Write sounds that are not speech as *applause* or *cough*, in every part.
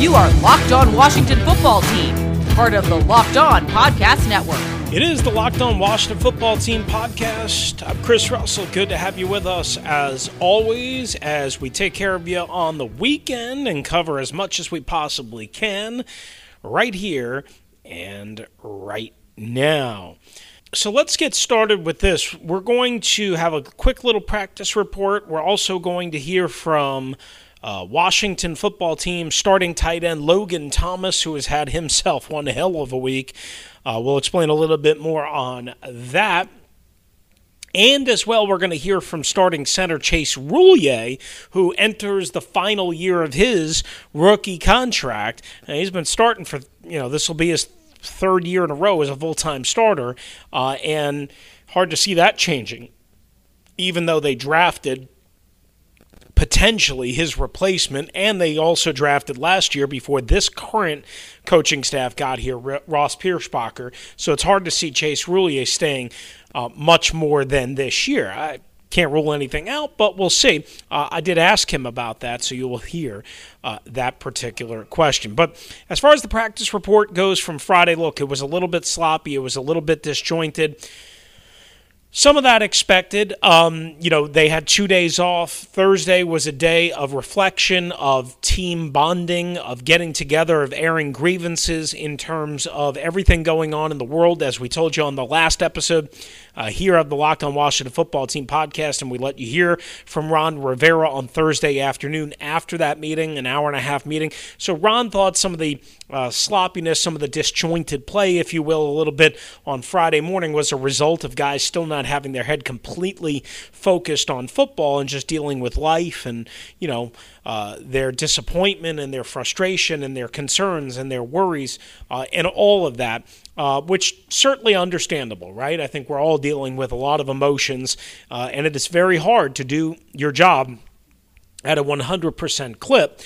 You are Locked On Washington Football Team, part of the Locked On Podcast Network. It is the Locked On Washington Football Team podcast. I'm Chris Russell. Good to have you with us as always as we take care of you on the weekend and cover as much as we possibly can right here and right now. So let's get started with this. We're going to have a quick little practice report. We're also going to hear from uh, Washington football team starting tight end Logan Thomas, who has had himself one hell of a week. Uh, we'll explain a little bit more on that. And as well, we're going to hear from starting center Chase Roullier, who enters the final year of his rookie contract. And he's been starting for, you know, this will be his third year in a row as a full time starter. Uh, and hard to see that changing, even though they drafted potentially his replacement, and they also drafted last year before this current coaching staff got here, Ross Pierschbacher. So it's hard to see Chase Roullier staying uh, much more than this year. I can't rule anything out, but we'll see. Uh, I did ask him about that, so you will hear uh, that particular question. But as far as the practice report goes from Friday, look, it was a little bit sloppy, it was a little bit disjointed. Some of that expected. Um, you know, they had two days off. Thursday was a day of reflection, of team bonding, of getting together, of airing grievances in terms of everything going on in the world. As we told you on the last episode uh, here of the Locked on Washington Football Team podcast, and we let you hear from Ron Rivera on Thursday afternoon after that meeting, an hour and a half meeting. So Ron thought some of the uh, sloppiness, some of the disjointed play, if you will, a little bit on Friday morning was a result of guys still not having their head completely focused on football and just dealing with life and, you know, uh, their disappointment and their frustration and their concerns and their worries uh, and all of that, uh, which certainly understandable, right? I think we're all dealing with a lot of emotions, uh, and it is very hard to do your job at a 100% clip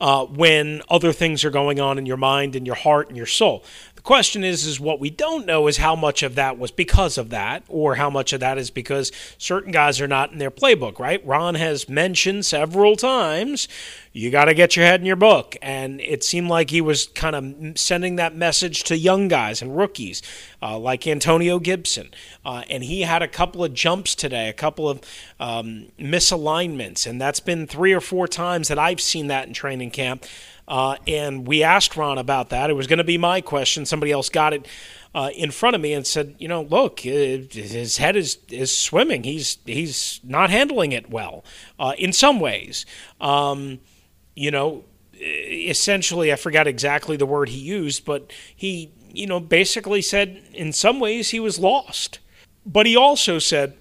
uh, when other things are going on in your mind and your heart and your soul. The question is, is what we don't know is how much of that was because of that, or how much of that is because certain guys are not in their playbook, right? Ron has mentioned several times you got to get your head in your book. And it seemed like he was kind of sending that message to young guys and rookies uh, like Antonio Gibson. Uh, and he had a couple of jumps today, a couple of um, misalignments. And that's been three or four times that I've seen that in training camp. Uh, and we asked Ron about that. It was going to be my question. Somebody else got it uh, in front of me and said, you know, look, his head is, is swimming. He's he's not handling it well uh, in some ways. Um, you know, essentially, I forgot exactly the word he used, but he, you know, basically said in some ways he was lost. But he also said,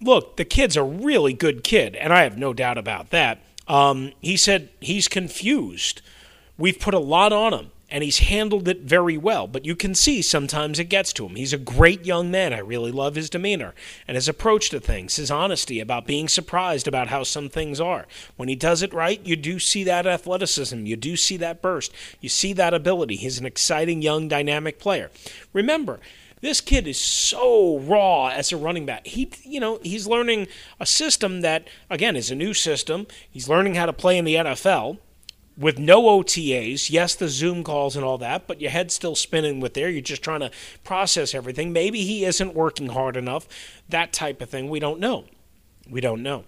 look, the kid's a really good kid, and I have no doubt about that. Um, he said he's confused. We've put a lot on him, and he's handled it very well. But you can see sometimes it gets to him. He's a great young man. I really love his demeanor and his approach to things, his honesty about being surprised about how some things are. When he does it right, you do see that athleticism. You do see that burst. You see that ability. He's an exciting, young, dynamic player. Remember, this kid is so raw as a running back. He, you know, he's learning a system that, again, is a new system. He's learning how to play in the NFL with no OTAs. Yes, the Zoom calls and all that, but your head's still spinning with there. You're just trying to process everything. Maybe he isn't working hard enough. That type of thing. We don't know. We don't know.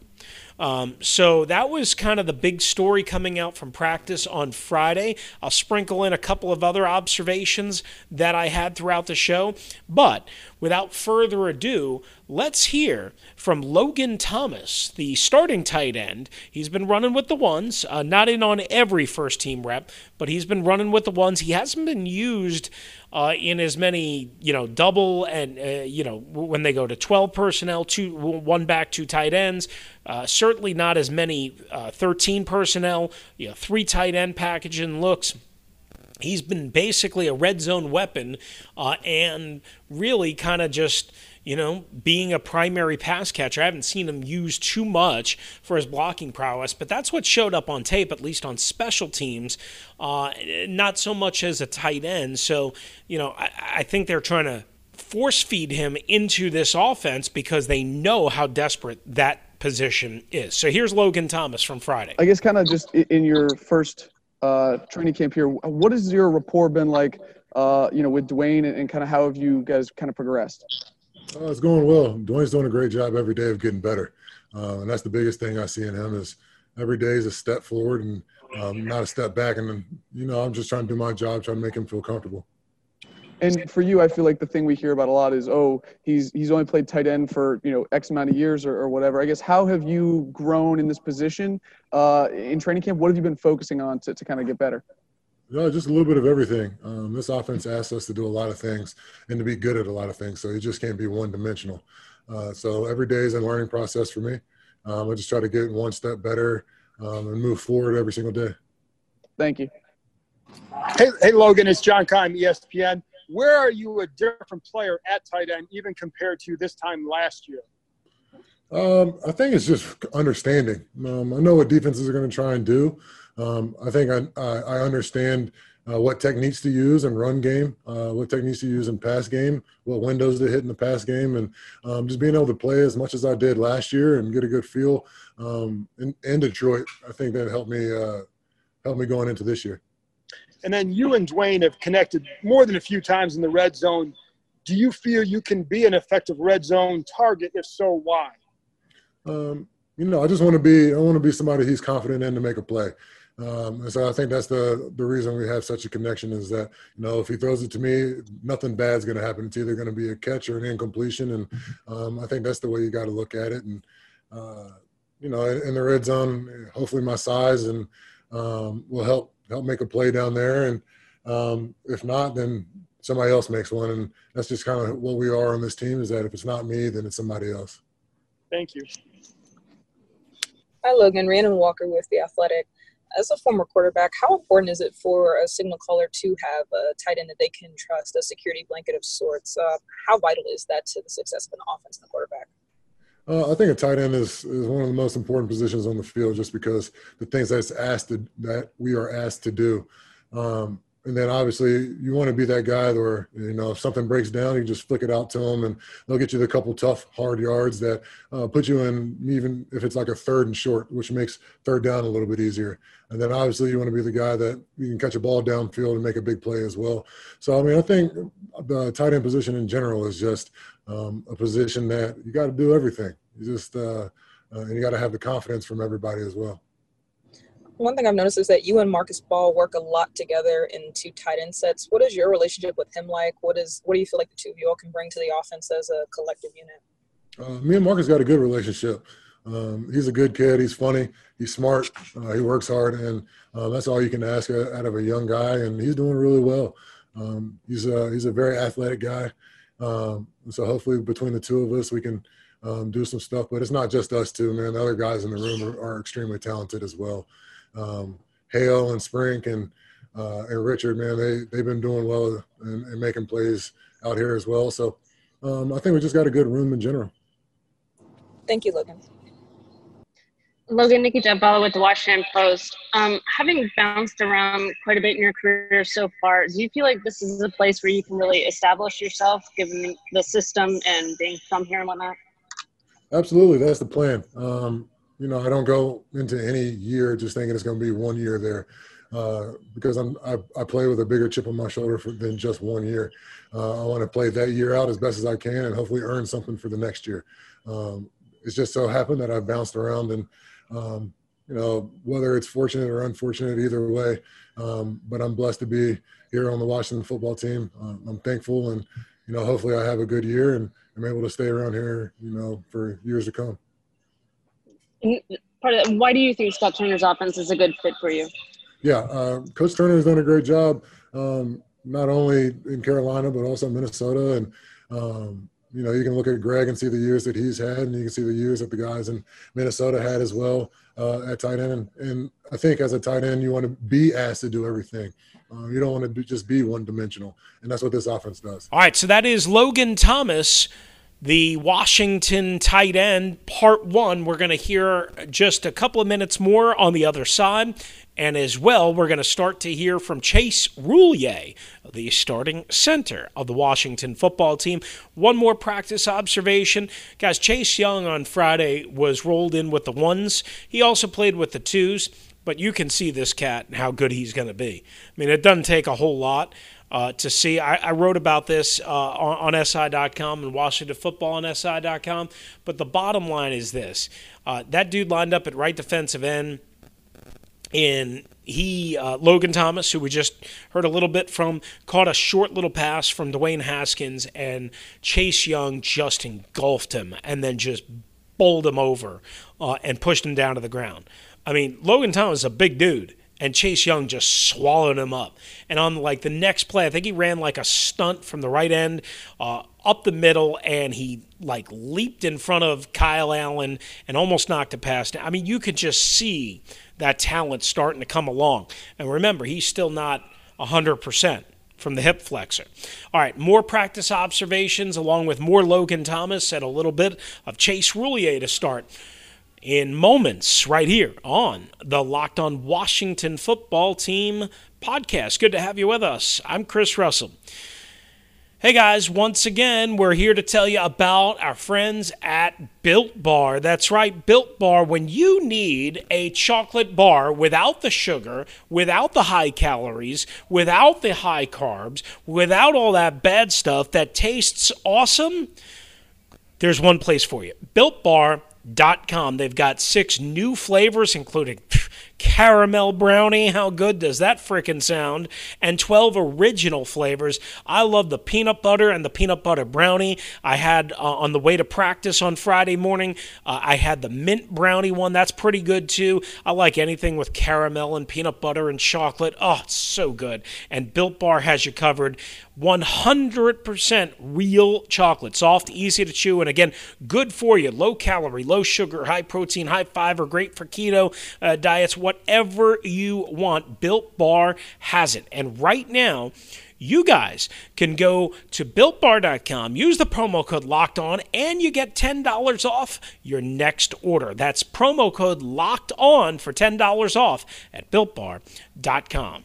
Um, so that was kind of the big story coming out from practice on Friday. I'll sprinkle in a couple of other observations that I had throughout the show. But without further ado, let's hear from Logan Thomas, the starting tight end. He's been running with the ones, uh, not in on every first team rep, but he's been running with the ones. He hasn't been used uh, in as many, you know, double and, uh, you know, when they go to 12 personnel, two, one back, two tight ends. Uh, certainly not as many uh, 13 personnel, you know, three tight end package and looks. He's been basically a red zone weapon uh, and really kind of just you know, being a primary pass catcher. I haven't seen him used too much for his blocking prowess, but that's what showed up on tape, at least on special teams, uh, not so much as a tight end. So, you know, I, I think they're trying to force feed him into this offense because they know how desperate that position is. So here's Logan Thomas from Friday. I guess kind of just in your first uh, training camp here, what has your rapport been like, uh, you know, with Dwayne and, and kind of how have you guys kind of progressed? Uh, it's going well. Dwayne's doing a great job every day of getting better, uh, and that's the biggest thing I see in him is every day is a step forward and um, not a step back. And you know, I'm just trying to do my job, trying to make him feel comfortable. And for you, I feel like the thing we hear about a lot is, oh, he's he's only played tight end for you know X amount of years or, or whatever. I guess how have you grown in this position uh, in training camp? What have you been focusing on to, to kind of get better? No, just a little bit of everything. Um, this offense asks us to do a lot of things and to be good at a lot of things. So you just can't be one dimensional. Uh, so every day is a learning process for me. Um, I just try to get one step better um, and move forward every single day. Thank you. Hey, hey, Logan, it's John Keim, ESPN. Where are you a different player at tight end, even compared to this time last year? Um, I think it's just understanding. Um, I know what defenses are going to try and do. Um, I think I, I, understand uh, what techniques to use in run game, uh, what techniques to use in pass game, what windows to hit in the pass game, and um, just being able to play as much as I did last year and get a good feel um, in, in, Detroit. I think that helped me uh, help me going into this year. And then you and Dwayne have connected more than a few times in the red zone. Do you feel you can be an effective red zone target? If so, why? Um, you know, I just want to be. I want to be somebody he's confident in to make a play. Um, and so I think that's the the reason we have such a connection is that you know if he throws it to me, nothing bad's going to happen. It's either going to be a catch or an incompletion, and um, I think that's the way you got to look at it. And uh, you know, in, in, the red zone, hopefully my size and um, will help help make a play down there. And um, if not, then somebody else makes one. And that's just kind of what we are on this team is that if it's not me, then it's somebody else. Thank you. Hi, Logan. Rhiannon Walker with The Athletic as a former quarterback, how important is it for a signal caller to have a tight end that they can trust, a security blanket of sorts? Uh, how vital is that to the success of an offense and the quarterback? Uh, I think a tight end is, is one of the most important positions on the field, just because the things that's asked to, that we are asked to do. Um, and then obviously you want to be that guy where you know if something breaks down you just flick it out to them and they'll get you the couple tough hard yards that uh, put you in even if it's like a third and short which makes third down a little bit easier. And then obviously you want to be the guy that you can catch a ball downfield and make a big play as well. So i mean i think the tight end position in general is just um, a position that you got to do everything. You just uh, uh, and you got to have the confidence from everybody as well one thing I've noticed is that you and Marcus Baugh work a lot together in two tight end sets. What is your relationship with him like? What is what do you feel like the two of you all can bring to the offense as a collective unit? Uh, me and Marcus got a good relationship. Um, he's a good kid. He's funny. He's smart. Uh, he works hard, and uh, that's all you can ask out of a young guy. And he's doing really well. Um, he's a he's a very athletic guy. Um, so hopefully between the two of us, we can um, do some stuff. But it's not just us two, man. The other guys in the room are, are extremely talented as well um, Hale and Sprink and uh, and Richard, man, they they've been doing well and, and making plays out here as well. So um, I think we just got a good room in general. Thank you, Logan. Logan Nicki Jhabvala with the Washington Post. Um, having bounced around quite a bit in your career so far, do you feel like this is a place where you can really establish yourself, given the system and being from here and whatnot? Absolutely, that's the plan. Um, you know, I don't go into any year just thinking it's going to be one year there. Uh, because I'm, I, I, play with a bigger chip on my shoulder for, than just one year. Uh, I want to play that year out as best as I can and hopefully earn something for the next year. Um, it's just so happened that I've bounced around and, um, you know, whether it's fortunate or unfortunate, either way. Um, but I'm blessed to be here on the Washington football team. Um, I'm thankful, and you know, hopefully, I have a good year and I'm able to stay around here, you know, for years to come. Part of that, why do you think Scott Turner's offense is a good fit for you? Yeah, uh, Coach Turner has done a great job, um, not only in Carolina but also Minnesota, and um, you know, you can look at Greg and see the years that he's had, and you can see the years that the guys in Minnesota had as well uh, at tight end. And, and, I think as a tight end, you want to be asked to do everything. Uh, you don't want to be, just be one dimensional, and that's what this offense does. All right, so that is Logan Thomas, the Washington tight end, part one. We're going to hear just a couple of minutes more on the other side. And as well, we're going to start to hear from Chase Roullier, the starting center of the Washington football team. One more practice observation. Guys, Chase Young on Friday was rolled in with the ones. He also played with the twos, but you can see this cat and how good he's going to be. I mean, it doesn't take a whole lot. Uh, to see. I, I, wrote about this uh, on, on, SI.com and Washington Football on SI.com. But the bottom line is this uh, that dude lined up at right defensive end and he uh, Logan Thomas, who we just heard a little bit from, caught a short little pass from Dwayne Haskins, and Chase Young just engulfed him and then just bowled him over uh, and pushed him down to the ground. I mean, Logan Thomas is a big dude, and Chase Young just swallowed him up. And on like the next play, I think he ran like a stunt from the right end uh, up the middle, and he like leaped in front of Kyle Allen and almost knocked it past. I mean, you could just see that talent starting to come along. And remember, he's still not 100% from the hip flexor. All right, more practice observations along with more Logan Thomas and a little bit of Chase Roullier to start in moments right here on the Locked On Washington Football Team podcast. Good to have you with us. I'm Chris Russell. Hey guys, once again, we're here to tell you about our friends at Built Bar. That's right, Built Bar. When you need a chocolate bar without the sugar, without the high calories, without the high carbs, without all that bad stuff that tastes awesome, there's one place for you. Built Bar Com. They've got six new flavors, including caramel brownie. How good does that frickin' sound? And 12 original flavors. I love the peanut butter and the peanut butter brownie. I had uh, on the way to practice on Friday morning, uh, I had the mint brownie one. That's pretty good too. I like anything with caramel and peanut butter and chocolate. Oh, it's so good. And Built Bar has you covered. 100% real chocolate. Soft, easy to chew, and again, good for you. Low calorie, low sugar, high protein, high fiber, great for keto uh, diets, whatever you want. Built Bar has it. And right now, you guys can go to builtbar.com, use the promo code locked on, and you get $10 off your next order. That's promo code locked on for $10 off at builtbar.com.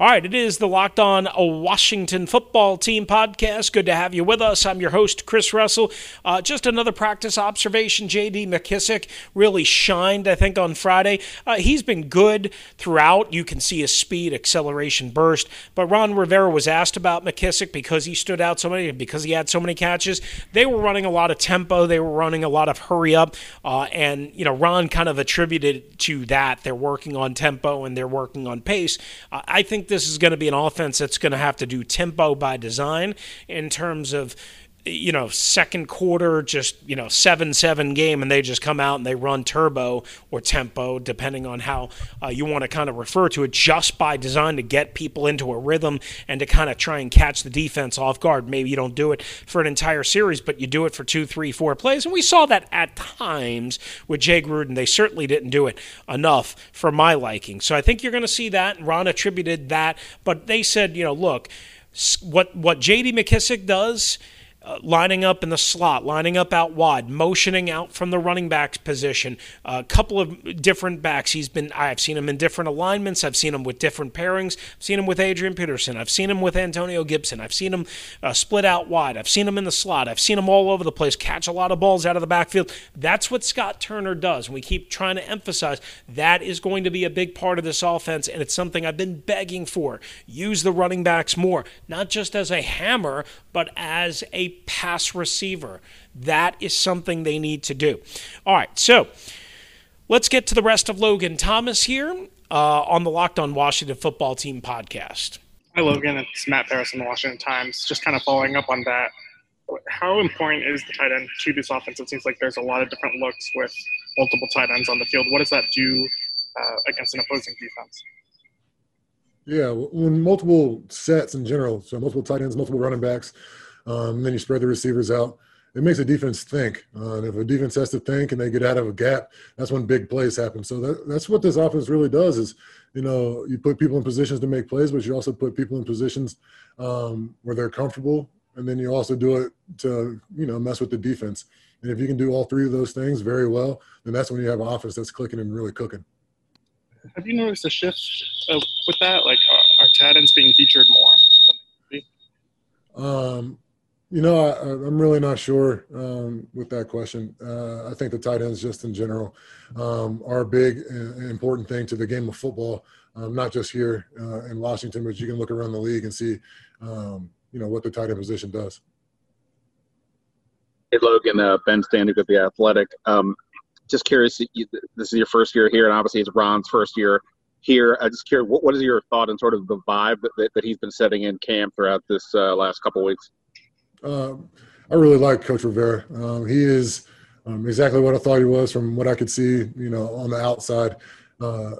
All right, it is the Locked On Washington Football Team podcast. Good to have you with us. I'm your host, Chris Russell. Uh, just another practice observation. J.D. McKissick really shined, I think, on Friday. Uh, he's been good throughout. You can see his speed, acceleration, burst. But Ron Rivera was asked about McKissick because he stood out so many, because he had so many catches. They were running a lot of tempo. They were running a lot of hurry up. Uh, and, you know, Ron kind of attributed to that. They're working on tempo and they're working on pace. Uh, I think think this is going to be an offense that's going to have to do tempo by design in terms of you know, second quarter, just, you know, 7 7 game, and they just come out and they run turbo or tempo, depending on how uh, you want to kind of refer to it, just by design to get people into a rhythm and to kind of try and catch the defense off guard. Maybe you don't do it for an entire series, but you do it for two, three, four plays. And we saw that at times with Jay Gruden. They certainly didn't do it enough for my liking. So I think you're going to see that. Ron attributed that, but they said, you know, look, what what J.D. McKissick does uh, lining up in the slot, lining up out wide, motioning out from the running back position. A couple of different backs. He's been. I've seen him in different alignments. I've seen him with different pairings. I've seen him with Adrian Peterson. I've seen him with Antonio Gibson. I've seen him uh, split out wide. I've seen him in the slot. I've seen him all over the place, catch a lot of balls out of the backfield. That's what Scott Turner does. And we keep trying to emphasize that is going to be a big part of this offense, and it's something I've been begging for. Use the running backs more, not just as a hammer, but as a pass receiver. That is something they need to do. All right, so let's get to the rest of Logan Thomas here uh, on the Locked On Washington Football Team podcast. Hi, Logan. It's Matt Paras from the Washington Times. Just kind of following up on that. How important is the tight end to this offense? It seems like there's a lot of different looks with multiple tight ends on the field. What does that do uh, against an opposing defense? Yeah, when multiple sets in general, so multiple tight ends, multiple running backs, um, and then you spread the receivers out. It makes a defense think. Uh, and if a defense has to think and they get out of a gap, that's when big plays happen. So that, that's what this offense really does is, you know, you put people in positions to make plays, but you also put people in positions um, where they're comfortable. And then you also do it to, you know, mess with the defense. And if you can do all three of those things very well, then that's when you have an offense that's clicking and really cooking. Have you noticed a shift uh, with that? Like, are, are tight ends being featured more? Um, you know, I, am really not sure um, with that question. Uh, I think the tight ends, just in general, um, are a big and important thing to the game of football. Um, not just here uh, in Washington, but you can look around the league and see, um, you know, what the tight end position does. Hey, Logan, uh, Ben Standig with the Athletic. Um, just curious, you, this is your first year here, and obviously it's Ron's first year here. I'm just curious, what, what is your thought on sort of the vibe that, that, that he's been setting in camp throughout this uh, last couple weeks? Um, I really like Coach Rivera. Um, he is um, exactly what I thought he was from what I could see, you know, on the outside. Uh,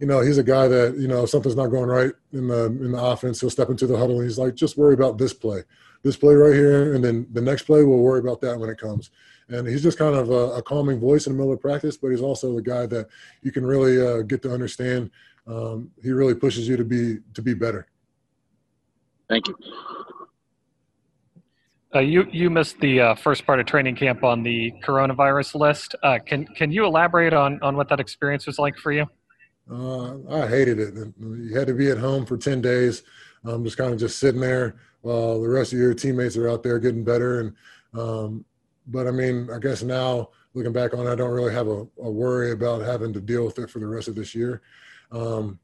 you know, he's a guy that you know if something's not going right in the in the offense, he'll step into the huddle and he's like, just worry about this play, this play right here, and then the next play we'll worry about that when it comes. And he's just kind of a, a calming voice in the middle of practice, but he's also the guy that you can really uh, get to understand. Um, he really pushes you to be to be better. Thank you. Uh, you you missed the uh, first part of training camp on the coronavirus list. Uh, can can you elaborate on on what that experience was like for you? Uh, I hated it. You had to be at home for ten days, um, just kind of just sitting there while the rest of your teammates are out there getting better. And um, but I mean, I guess now looking back on it, I don't really have a, a worry about having to deal with it for the rest of this year. Um,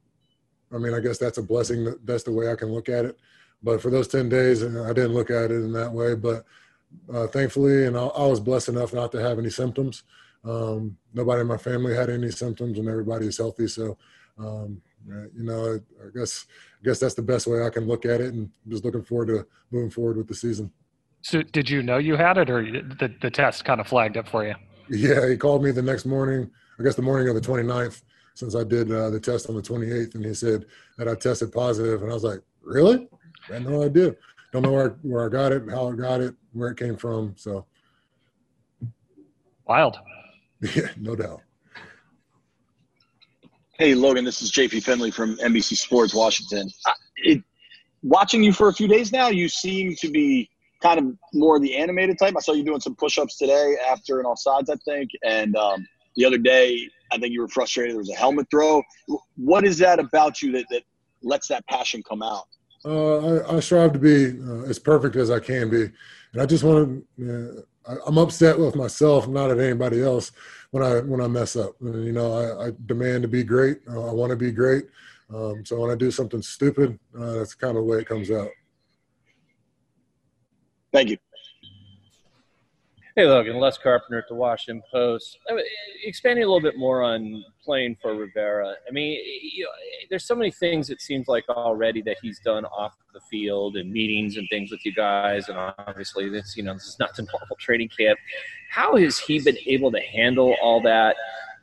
I mean, I guess that's a blessing. That's the way I can look at it. But for those 10 days, I didn't look at it in that way. But uh, thankfully, and I, I, was blessed enough not to have any symptoms. Um, nobody in my family had any symptoms, and everybody is healthy. So, um, you know, I, I, guess I guess that's the best way I can look at it, and just looking forward to moving forward with the season. So, did you know you had it, or the the test kind of flagged up for you? Yeah, he called me the next morning. I guess the morning of the 29th, since I did uh, the test on the 28th, and he said that I tested positive, and I was like, "Really?" I had no idea. Don't know where where I got it, how I got it, where it came from. So wild. *laughs* Yeah, no doubt. Hey Logan, this is JP Finlay from NBC Sports Washington. Uh, it, watching you for a few days now, you seem to be kind of more the animated type. I saw you doing some push-ups today after an offsides, I think, and um, the other day I think you were frustrated. There was a helmet throw. What is that about you that, that lets that passion come out? Uh, I, I, strive to be uh, as perfect as I can be, and I just want to. Uh, I, am upset with myself, not at anybody else, when I when I mess up. And, you know, I, I, demand to be great. Uh, I want to be great. Um, so when I do something stupid, uh, that's kind of the way it comes out. Thank you. Hey, Logan, Les Carpenter at the Washington Post. I mean, expanding a little bit more on playing for Rivera. I mean, you know, there's so many things it seems like already that he's done off the field and meetings and things with you guys, and obviously this, you know, this is not the *laughs* normal training camp. How has he been able to handle all that?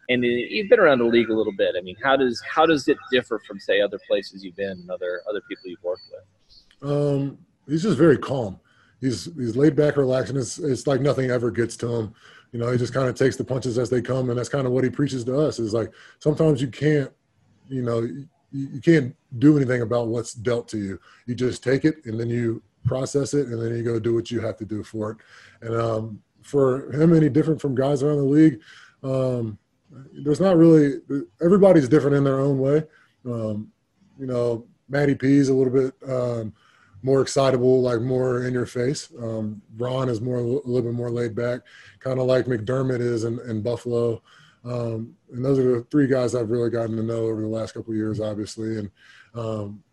And you've been around the league a little bit. I mean, how does how does it differ from say other places you've been and other other people you've worked with? Um, he's just very calm he's he's laid back, relaxing. It's it's like nothing ever gets to him. You know, he just kind of takes the punches as they come, and that's kind of what he preaches to us. Is like sometimes you can't, you know, you, you can't do anything about what's dealt to you. You just take it and then you process it and then you go do what you have to do for it. And um, for him, any different from guys around the league, um, there's not really. Everybody's different in their own way. Um, you know, Matty P is a little bit um, more excitable, like more in your face. Um, Ron is more a little bit more laid back, kind of like McDermott is in, in Buffalo. Um, and those are the three guys I've really gotten to know over the last couple of years, obviously. And um,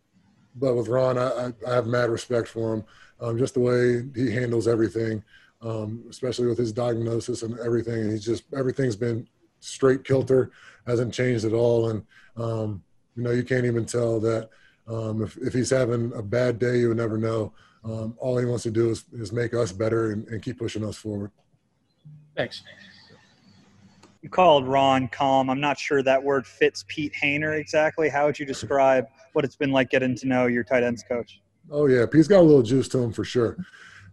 but with Ron, I, I, have mad respect for him, um, just the way he handles everything, um, especially with his diagnosis and everything. And he's just everything's been straight kilter, hasn't changed at all. And um, you know, you can't even tell that um, if if he's having a bad day, you would never know. Um, all he wants to do is, is make us better and, and keep pushing us forward. Thanks you called Ron calm. I'm not sure that word fits Pete Hoener exactly. How would you describe what it's been like getting to know your tight ends coach? Oh yeah, Pete's got a little juice to him for sure.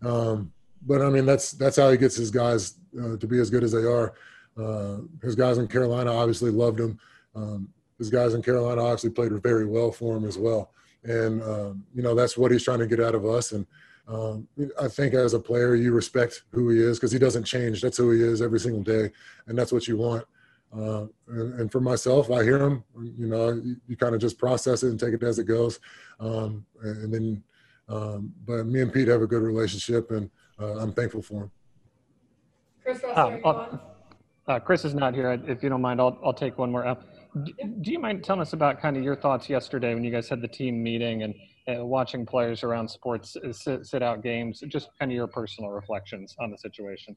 Um, but I mean, that's that's how he gets his guys uh, to be as good as they are. Uh, his guys in Carolina obviously loved him. Um, his guys in Carolina obviously played very well for him as well. And um, you know that's what he's trying to get out of us. And um, I think as a player, you respect who he is because he doesn't change. That's who he is every single day, and that's what you want. Uh, and, and, for myself, I hear him. You know, you, you kind of just process it and take it as it goes. Um, and, and, then, um, but me and Pete have a good relationship, and uh, I'm thankful for him. Chris, uh, uh, Chris is not here. If you don't mind, I'll, I'll take one more up. Do, do you mind telling us about kind of your thoughts yesterday when you guys had the team meeting and uh, watching players around sports uh, sit, sit, out games, just kind of your personal reflections on the situation.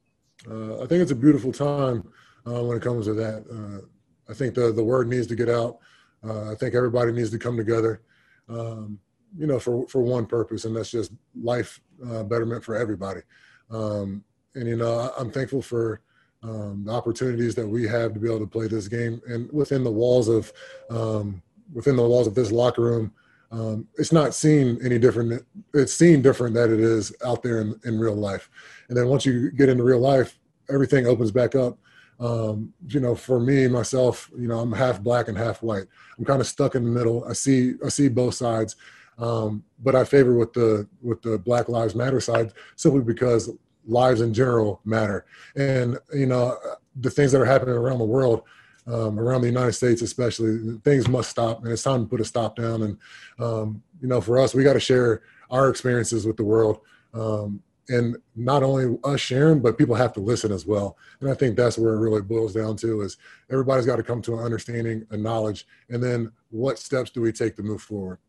Uh, I think it's a beautiful time uh, when it comes to that. Uh, I think the, the word needs to get out. Uh, I think everybody needs to come together, um, you know, for, for one purpose, and that's just life betterment for everybody. Um, and, you know, I'm thankful for um, the opportunities that we have to be able to play this game and within the walls of, um, within the walls of this locker room, um, it's not seen any different. It's seen different that it is out there in, in real life. And then once you get into real life, everything opens back up. Um, you know, for me myself, you know, I'm half black and half white. I'm kind of stuck in the middle. I see I see both sides, um, but I favor with the with the Black Lives Matter side simply because lives in general matter. And you know, the things that are happening around the world um, around the United States, especially, things must stop, and it's time to put a stop down. And um, you know, for us, we got to share our experiences with the world, um, and not only us sharing, but people have to listen as well. And I think that's where it really boils down to: is everybody's got to come to an understanding, a knowledge, and then what steps do we take to move forward?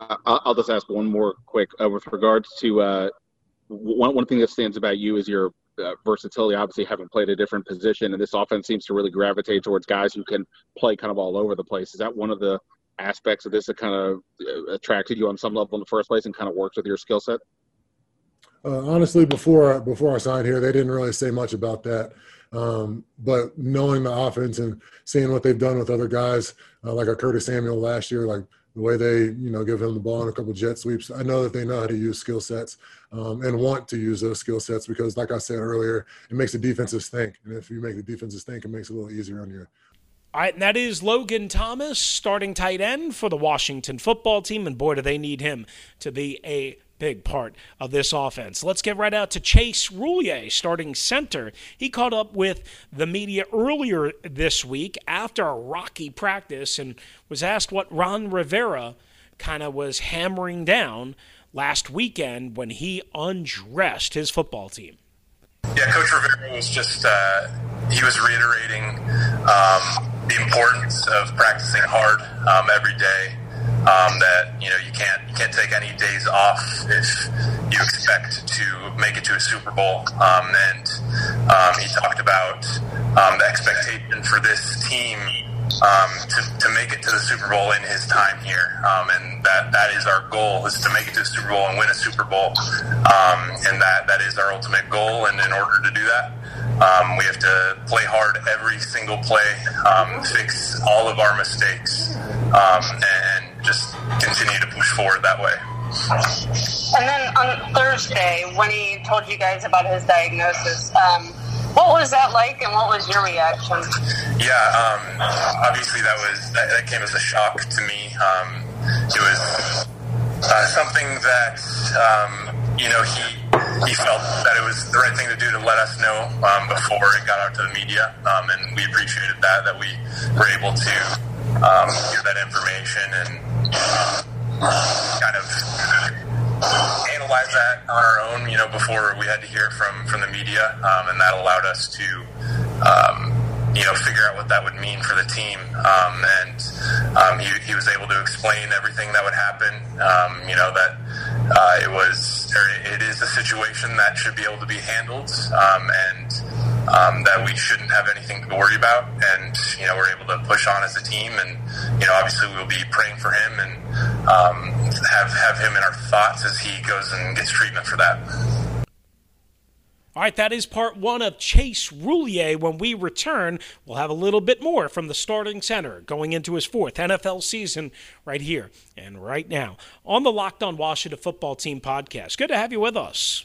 I'll just ask one more quick uh, with regards to uh, one one thing that stands about you is your uh, versatility, obviously having played a different position, and this offense seems to really gravitate towards guys who can play kind of all over the place. Is that one of the aspects of this that kind of uh, attracted you on some level in the first place and kind of works with your skill set? Uh, honestly, before before I signed here, they didn't really say much about that. Um, but knowing the offense and seeing what they've done with other guys, uh, like a Curtis Samuel last year, like the way they you know give him the ball in a couple jet sweeps. I know that they know how to use skill sets um, and want to use those skill sets because, like I said earlier, it makes the defenses think, and if you make the defenses think, it makes it a little easier on you. All right, and that is Logan Thomas, starting tight end for the Washington football team, and boy, do they need him to be a big part of this offense. Let's get right out to Chase Roullier, starting center. He caught up with the media earlier this week after a rocky practice and was asked what Ron Rivera kind of was hammering down last weekend when he undressed his football team. Yeah, Coach Rivera was just, uh, he was reiterating um, the importance of practicing hard um, every day um, that you know you can't you can't take any days off if you expect to make it to a Super Bowl. Um, and um, he talked about um, the expectation for this team um, to, to make it to the Super Bowl in his time here, um, and that that is our goal is to make it to the Super Bowl and win a Super Bowl, and that that is our ultimate goal. And in order to do that. Um, we have to play hard every single play, um, fix all of our mistakes, um, and continue to push forward that way. And then on Thursday, when he told you guys about his diagnosis, um, what was that like, and what was your reaction? Yeah, um, obviously that was that, that, came as a shock to me. Um, it was uh, something that um, you know he he felt that it was the right thing to do to let us know um, before it got out to the media, um, and we appreciated that that we were able to um, hear that information and kind of analyze that on our own, you know, before we had to hear it from from the media, and that allowed us to you know, figure out what that would mean for the team. Um, and um, he, he, was able to explain everything that would happen. Um, you know, that uh, it was, it is a situation that should be able to be handled, um, and um, that we shouldn't have anything to worry about. And you know, we're able to push on as a team, and you know, obviously we'll be praying for him and um, have have him in our thoughts as he goes and gets treatment for that. All right, that is part one of Chase Roullier. When we return, we'll have a little bit more from the starting center going into his fourth NFL season right here and right now on the Locked On Washington Football Team podcast. Good to have you with us.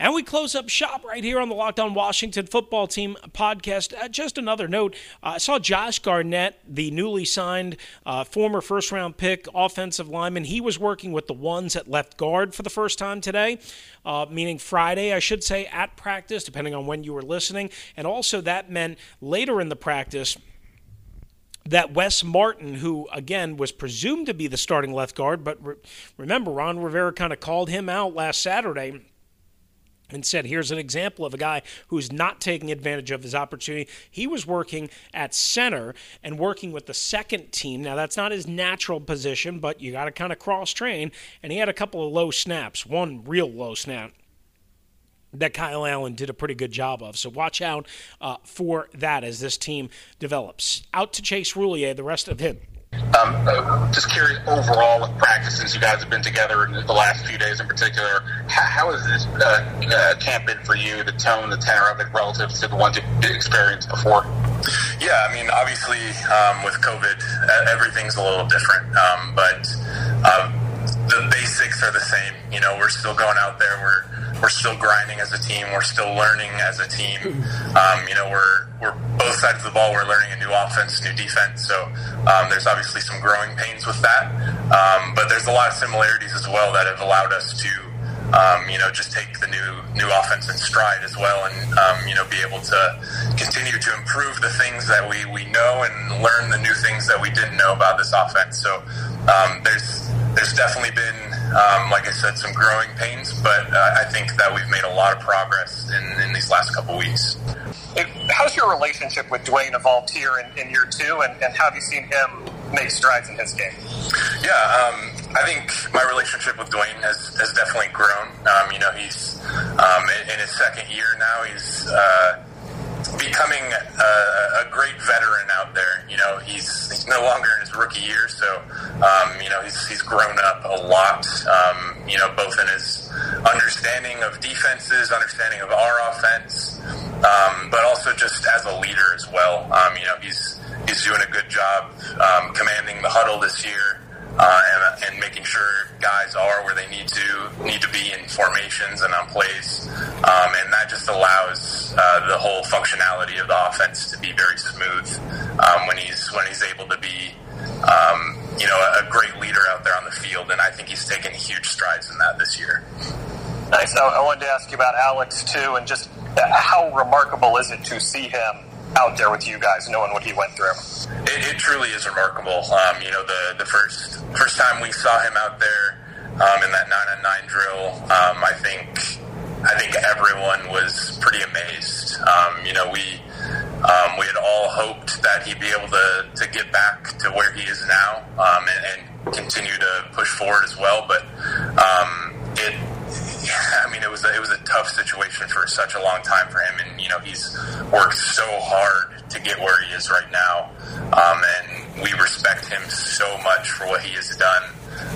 And we close up shop right here on the Locked On Washington Football Team podcast. Uh, just another note uh, I saw Josh Garnett, the newly signed uh, former first round pick offensive lineman. He was working with the ones at left guard for the first time today, uh, meaning Friday, I should say, at practice, depending on when you were listening. And also, that meant later in the practice, that Wes Martin, who again was presumed to be the starting left guard, but re- remember, Ron Rivera kind of called him out last Saturday and said, here's an example of a guy who's not taking advantage of his opportunity. He was working at center and working with the second team. Now, that's not his natural position, but you got to kind of cross train. And he had a couple of low snaps, one real low snap that Kyle Allen did a pretty good job of. So watch out uh, for that as this team develops. Out to Chase Roullier, the rest of him. Um, uh, just curious overall with practice since you guys have been together in the last few days in particular, how, how has this uh, uh, camp been for you, the tone, the tenor of it relative to the ones you've experienced before? Yeah, I mean, obviously um, with COVID, everything's a little different, um, but um, the basics are the same. You know, we're still going out there, we're we're still grinding as a team. We're still learning as a team. Um, you know, we're we're both sides of the ball. We're learning a new offense, new defense. So um, there's obviously some growing pains with that, um, but there's a lot of similarities as well that have allowed us to. Um, you know, just take the new new offense in stride as well, and um, you know, be able to continue to improve the things that we, we know and learn the new things that we didn't know about this offense. So um, there's there's definitely been um, like I said, some growing pains, but uh, I think that we've made a lot of progress in, in these last couple weeks. How's your relationship with Dwayne evolved here in, in year two, and, and, how have you seen him make strides in his game? Yeah, um, I think my relationship with Dwayne has, has definitely grown. Um, you know, he's um, in, in, his second year now. He's uh, becoming a, a, great veteran out there. You know, he's he's no longer in his rookie year, so um, you know he's he's grown up a lot. Um, you know, both in his understanding of defenses, understanding of our offense, um, but also just as a leader as well. Um, you know, he's he's doing a good job um, commanding the huddle this year uh, and, and, making sure guys are where they need to need to be in formations and on plays, um, and that just allows uh, the whole functionality of the offense to be very smooth um, when he's when he's able to be. Um, you know, a, a great leader out there on the field, and I think he's taken huge strides in that this year. Nice. I wanted to ask you about Alex too, and just how remarkable is it to see him out there with you guys, knowing what he went through. It, it truly is remarkable. Um, you know, the the first first time we saw him out there um, in that nine on nine drill, um, I think I think everyone was pretty amazed. Um, you know, we um, we had all hoped that he'd be able to to get back to where he is now um, and, and, continue to push forward as well, but it. I mean, it was a, it was a tough situation for such a long time for him, and you know he's worked so hard to get where he is right now, um, and we respect him so much for what he has done,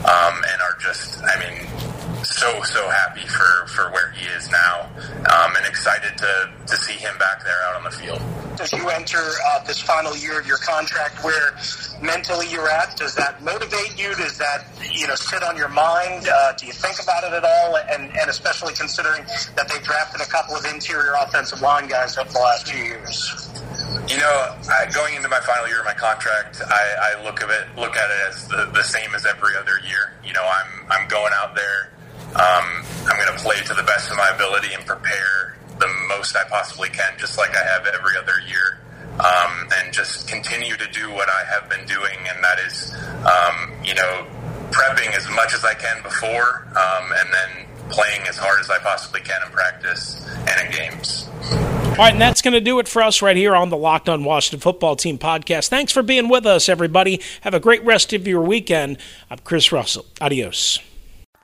um, and are just, I mean, so so happy for for where he is now, um, and excited to to see him back there out on the field. As you enter uh, this final year of your contract, where mentally you're at, does that motivate you? Does that you know sit on your mind? Uh, do you think about it at all? And and especially considering that they've drafted a couple of interior offensive line guys over the last two years. You know, I, going into my final year of my contract, I, I look at it look at it as the, the same as every other year. You know, I'm I'm going out there. Um, I'm going to play to the best of my ability and prepare the most I possibly can, just like I have every other year. Um, and just continue to do what I have been doing, and that is, um, you know, prepping as much as I can before, um, and then playing as hard as I possibly can in practice and in games. All right, and that's going to do it for us right here on the Locked On Washington Football Team podcast. Thanks for being with us, everybody. Have a great rest of your weekend. I'm Chris Russell. Adios.